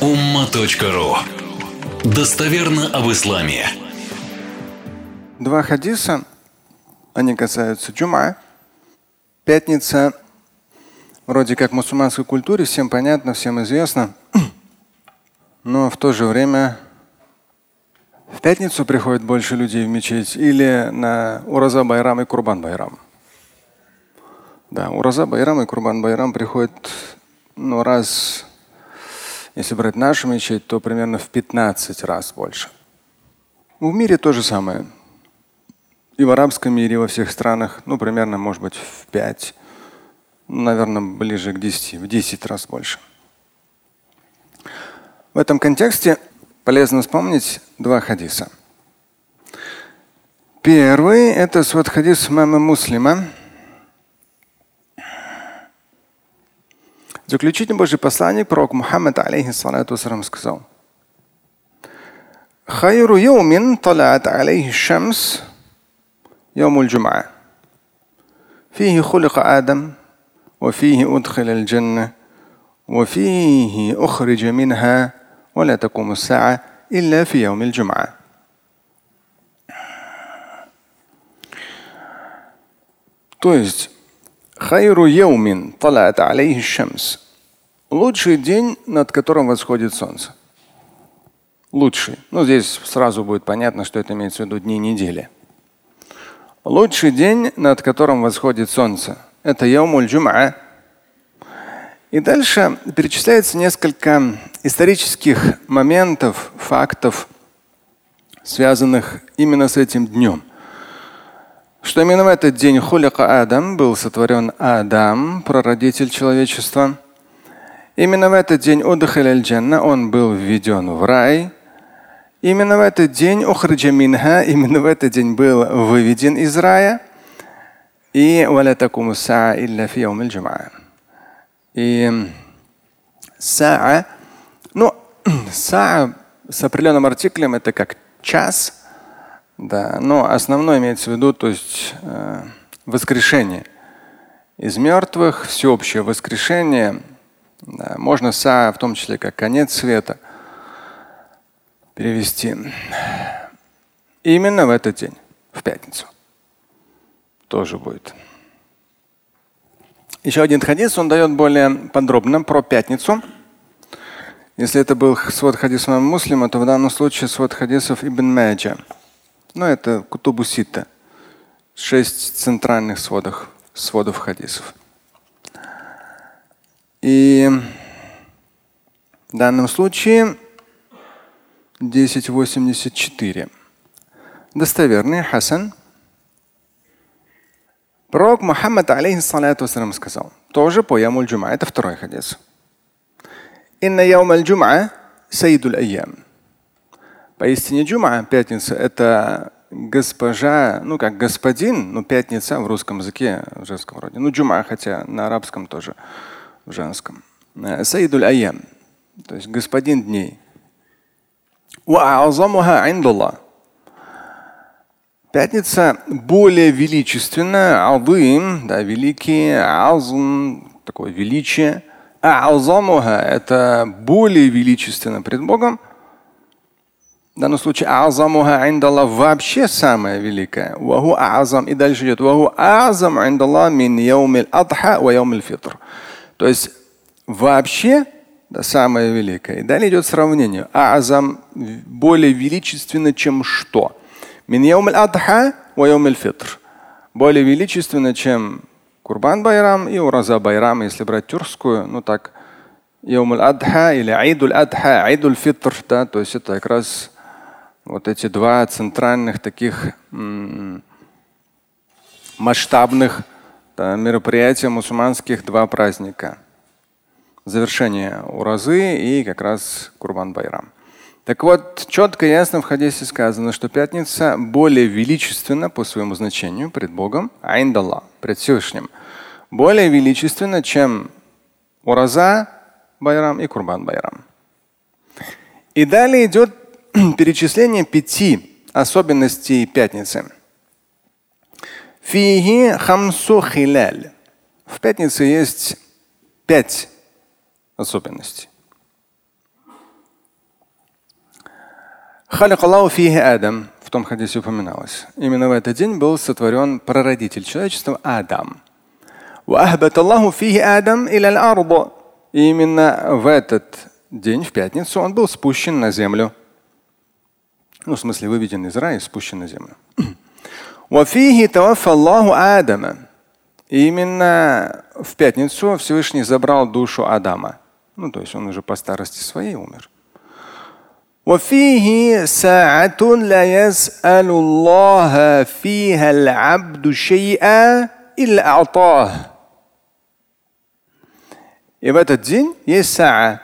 umma.ru Достоверно об исламе. Два хадиса, они касаются джума. Пятница, вроде как в мусульманской культуре, всем понятно, всем известно. Но в то же время в пятницу приходит больше людей в мечеть или на Ураза Байрам и Курбан Байрам. Да, Ураза Байрам и Курбан Байрам приходят ну, раз если брать нашу мечеть, то примерно в 15 раз больше. В мире то же самое. И в арабском мире, и во всех странах, ну, примерно, может быть, в 5, наверное, ближе к 10, в 10 раз больше. В этом контексте полезно вспомнить два хадиса. Первый – это свод хадис мама Муслима, Заключительный Божий посланник, пророк Мухаммад, алейхиссалату вассалам, сказал, خير يوم طلعت عليه الشمس يوم الجمعة فيه خلق آدم وفيه أدخل الجنة وفيه أخرج منها ولا تقوم الساعة إلا في يوم الجمعة То есть Хайру яумин талат алейхи шамс. Лучший день, над которым восходит солнце. Лучший. Ну, здесь сразу будет понятно, что это имеется в виду дни недели. Лучший день, над которым восходит солнце. Это яумуль джум'a. И дальше перечисляется несколько исторических моментов, фактов, связанных именно с этим днем – что именно в этот день хулика Адам был сотворен Адам, прародитель человечества. Именно в этот день джанна он был введен в рай. Именно в этот день ухриджа минха, именно в этот день был выведен из рая. И и саа, ну, саа с определенным артиклем это как час – да, но основное имеется в виду, то есть э, воскрешение из мертвых, всеобщее воскрешение. Да, можно са, в том числе как конец света, перевести. Именно в этот день, в пятницу. Тоже будет. Еще один хадис, он дает более подробно про пятницу. Если это был свод хадисов муслима, то в данном случае свод хадисов Ибн Маджа. Ну, это Кутубу Сита. Шесть центральных сводов, сводов хадисов. И в данном случае 1084. Достоверный Хасан. Пророк Мухаммад, алейхиссалату сказал, тоже по Ямуль Джума, это второй хадис. Инна Яумаль Джума Саидуль Айям. Поистине джума, пятница, это госпожа, ну как господин, ну пятница в русском языке, в женском роде. Ну джума, хотя на арабском тоже в женском. Э, Саидуль айям, то есть господин дней. Пятница более величественная, азим, да, великий, азм, такое величие. А'азамуха – это более величественно пред Богом – в данном случае азамуха индалла вообще самое великое. Ваху азам. И дальше идет. Ваху азам индалла мин яумил адха ва яумил фитр. То есть вообще да, самое великое. И далее идет сравнение. Азам более величественно, чем что? Мин яумил адха ва яумил фитр. Более величественно, чем Курбан Байрам и Ураза Байрам, если брать тюркскую, ну так, Яумул Адха или Айдуль Адха, Айдуль Фитр, да, то есть это как раз вот эти два центральных таких масштабных да, мероприятия мусульманских, два праздника. Завершение Уразы и как раз Курбан Байрам. Так вот, четко и ясно в хадисе сказано, что пятница более величественна по своему значению пред Богом, айндаллах, пред Всевышним, более величественна, чем Ураза Байрам и Курбан Байрам. И далее идет перечисление пяти особенностей пятницы. Фиги хамсу хиляль. В пятнице есть пять особенностей. Адам. В том хадисе упоминалось. Именно в этот день был сотворен прародитель человечества Адам. И именно в этот день, в пятницу, он был спущен на землю. Ну, в смысле, выведен из рая и спущен на землю. И именно в пятницу Всевышний забрал душу Адама. Ну, то есть он уже по старости своей умер. وفيه ساعة لا يسأل الله فيها العبد شيئا إلا أعطاه. И в этот день есть саа.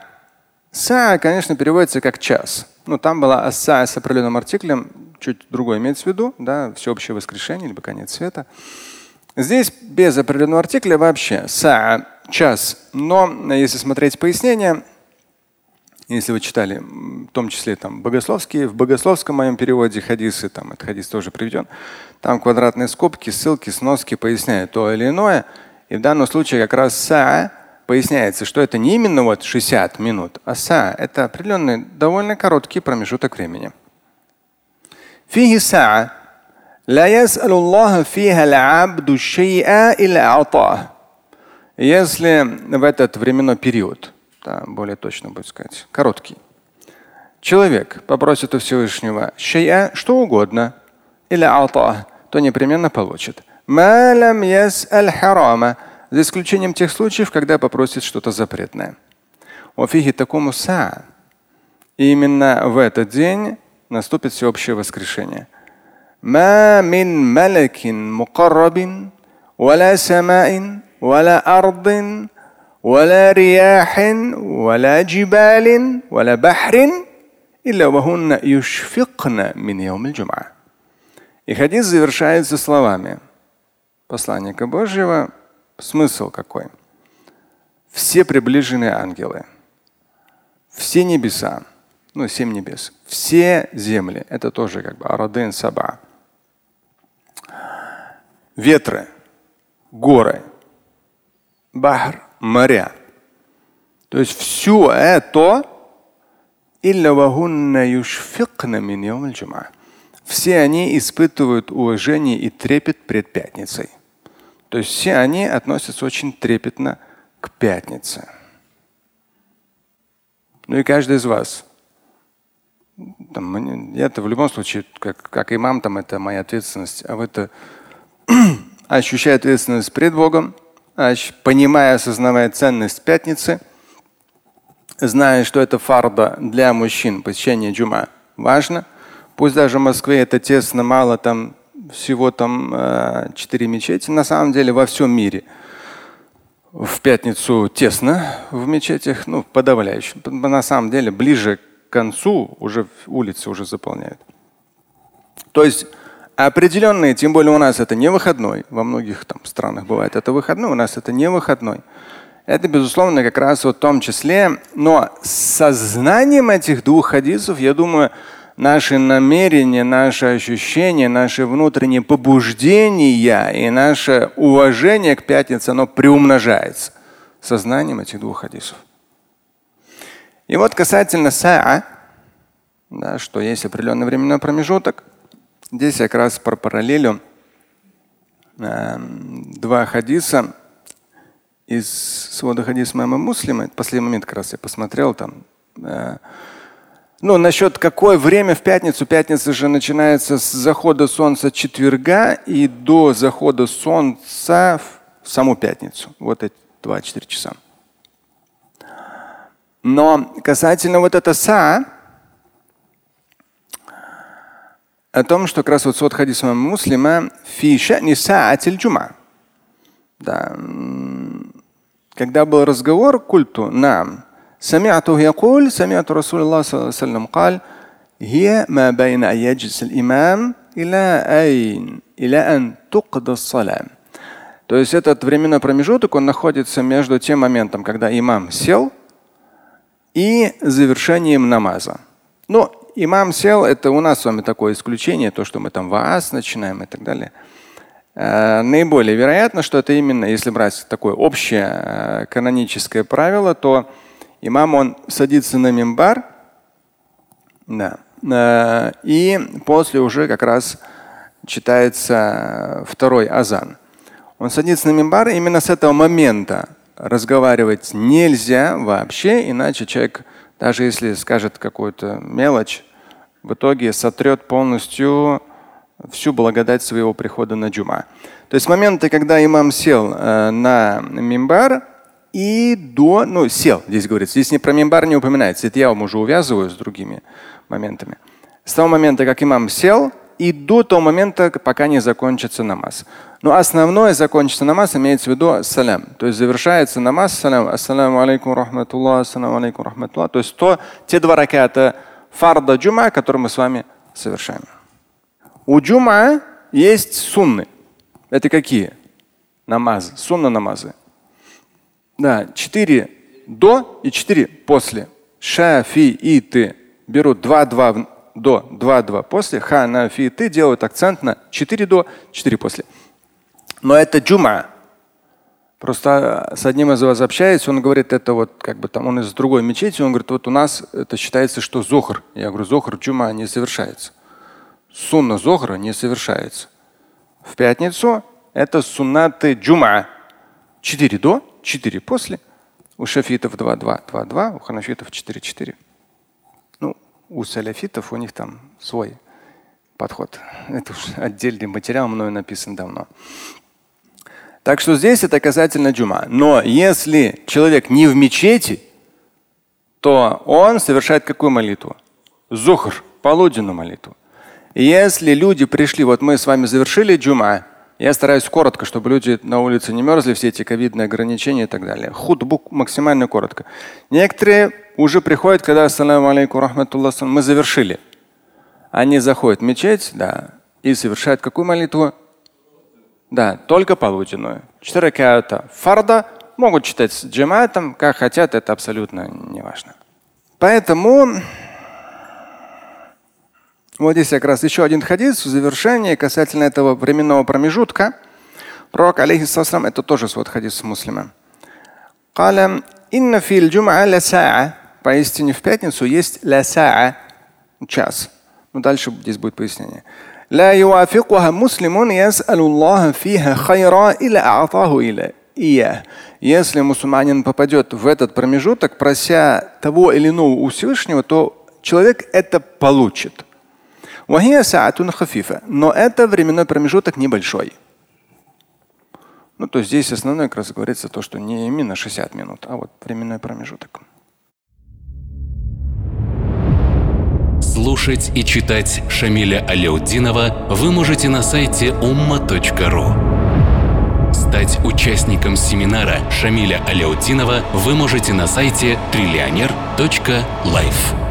Саа, конечно, переводится как час. Но там была асса с определенным артиклем, чуть другое имеется в виду, да, всеобщее воскрешение, либо конец света. Здесь без определенного артикля вообще саа час. Но если смотреть пояснение, если вы читали, в том числе там богословские, в богословском моем переводе хадисы, там этот хадис тоже приведен, там квадратные скобки, ссылки, сноски поясняют то или иное. И в данном случае как раз са поясняется, что это не именно вот 60 минут, а са это определенный довольно короткий промежуток времени. فيه ساعة لا يسأل الله فيها العبد شيئا إلا أعطاه. Если в этот временной период да, более точно будет сказать, короткий. Человек попросит у Всевышнего шея что угодно, или алта, то непременно получит. За исключением тех случаев, когда попросит что-то запретное. И именно в этот день наступит всеобщее воскрешение. ما من ملك مقرب ولا سماء ولا أرض ولا رياح ولا جبال ولا بحر إلا وهن يشفقن من يوم الجمعة. И хадис завершается словами посланника Божьего. Смысл какой? Все приближенные ангелы, все небеса, ну, семь небес, все земли, это тоже как бы арадын саба, ветры, горы, бахр, моря. То есть все это все они испытывают уважение и трепет пред пятницей. То есть все они относятся очень трепетно к пятнице. Ну и каждый из вас. Там, я-то в любом случае, как, как имам, там это моя ответственность, а вы-то ощущаете ответственность пред Богом, понимая, осознавая ценность пятницы, зная, что это фарда для мужчин, посещение джума важно. Пусть даже в Москве это тесно, мало, там всего там э, четыре мечети. На самом деле во всем мире в пятницу тесно в мечетях, ну, подавляющем. На самом деле ближе к концу уже улицы уже заполняют. То есть определенные, тем более у нас это не выходной, во многих там странах бывает это выходной, у нас это не выходной. Это, безусловно, как раз вот в том числе, но сознанием этих двух хадисов, я думаю, наши намерения, наши ощущения, наши внутренние побуждения и наше уважение к пятнице, оно приумножается сознанием этих двух хадисов. И вот касательно саа, да, что есть определенный временной промежуток, Здесь я как раз про параллелю э, два хадиса из свода хадиса моего муслима. Последний момент как раз я посмотрел там. Э, ну, насчет какое время в пятницу. Пятница же начинается с захода солнца четверга и до захода солнца в саму пятницу. Вот эти 2-4 часа. Но касательно вот это са, о том, что как раз вот сот хадис муслима фи шани саатиль джума. Да. Когда был разговор культу, нам سمعته يقول سمعت رسول الله صلى الله عليه وسلم قال هي ما بين أن يجلس الإمام إلى أين إلى أن تقضى الصلاة. То есть этот временной промежуток, он находится между тем моментом, когда имам сел, и завершением намаза. Ну, имам сел, это у нас с вами такое исключение, то, что мы там ваас начинаем и так далее. Э, наиболее вероятно, что это именно, если брать такое общее э, каноническое правило, то имам он садится на мимбар, да, Э, и после уже как раз читается второй азан. Он садится на мимбар, именно с этого момента разговаривать нельзя вообще, иначе человек, даже если скажет какую-то мелочь, в итоге сотрет полностью всю благодать своего прихода на джума. То есть с момента, когда имам сел э, на мимбар и до, ну сел, здесь говорится, здесь не про мимбар не упоминается, это я вам уже увязываю с другими моментами. С того момента, как имам сел, и до того момента, пока не закончится намаз. Но основное закончится намаз, имеется в виду салям. То есть завершается намаз, салям, ассаламу алейкум рахматуллах, ассаламу алейкум рахматуллах. То есть то, те два ракета фарда джума, которые мы с вами совершаем. У джума есть сунны. Это какие? Намазы, сунна намазы. Да, четыре до и четыре после. Шафи и ты берут два-два до, два-два после. Ханафи ты делают акцент на четыре до, четыре после. Но это джума. Просто с одним из вас общается, он говорит, это вот как бы там он из другой мечети, он говорит, вот у нас это считается, что зохр. Я говорю, зохр джума не совершается. Сунна зохра не совершается. В пятницу это суннаты джума. Четыре до, четыре после. У шафитов 2-2, 2-2, у ханафитов 4-4. Ну, у саляфитов у них там свой подход. Это уж отдельный материал, мною написан давно. Так что здесь это касательно джума. Но если человек не в мечети, то он совершает какую молитву? Зухр, полуденную молитву. Если люди пришли, вот мы с вами завершили джума, я стараюсь коротко, чтобы люди на улице не мерзли, все эти ковидные ограничения и так далее. Худбук максимально коротко. Некоторые уже приходят, когда ассаламу алейкум рахматуллах, мы завершили. Они заходят в мечеть, да, и совершают какую молитву? Да, только полуденную. Четыре раката фарда могут читать с джематом, как хотят, это абсолютно не важно. Поэтому вот здесь как раз еще один хадис в завершении касательно этого временного промежутка. Пророк, алейхиссалам, это тоже свой хадис с муслима. Инна фил Поистине в пятницу есть ля час. Ну дальше здесь будет пояснение. لا يوافقها مسلم يسأل الله فيها خيرا إلا أعطاه إياه. Если мусульманин попадет в этот промежуток, прося того или иного у Всевышнего, то человек это получит. Но это временной промежуток небольшой. Ну, то здесь основное как раз говорится то, что не именно 60 минут, а вот временной промежуток. Слушать и читать Шамиля Аляутдинова вы можете на сайте umma.ru. Стать участником семинара Шамиля Аляутдинова вы можете на сайте триллионер.life.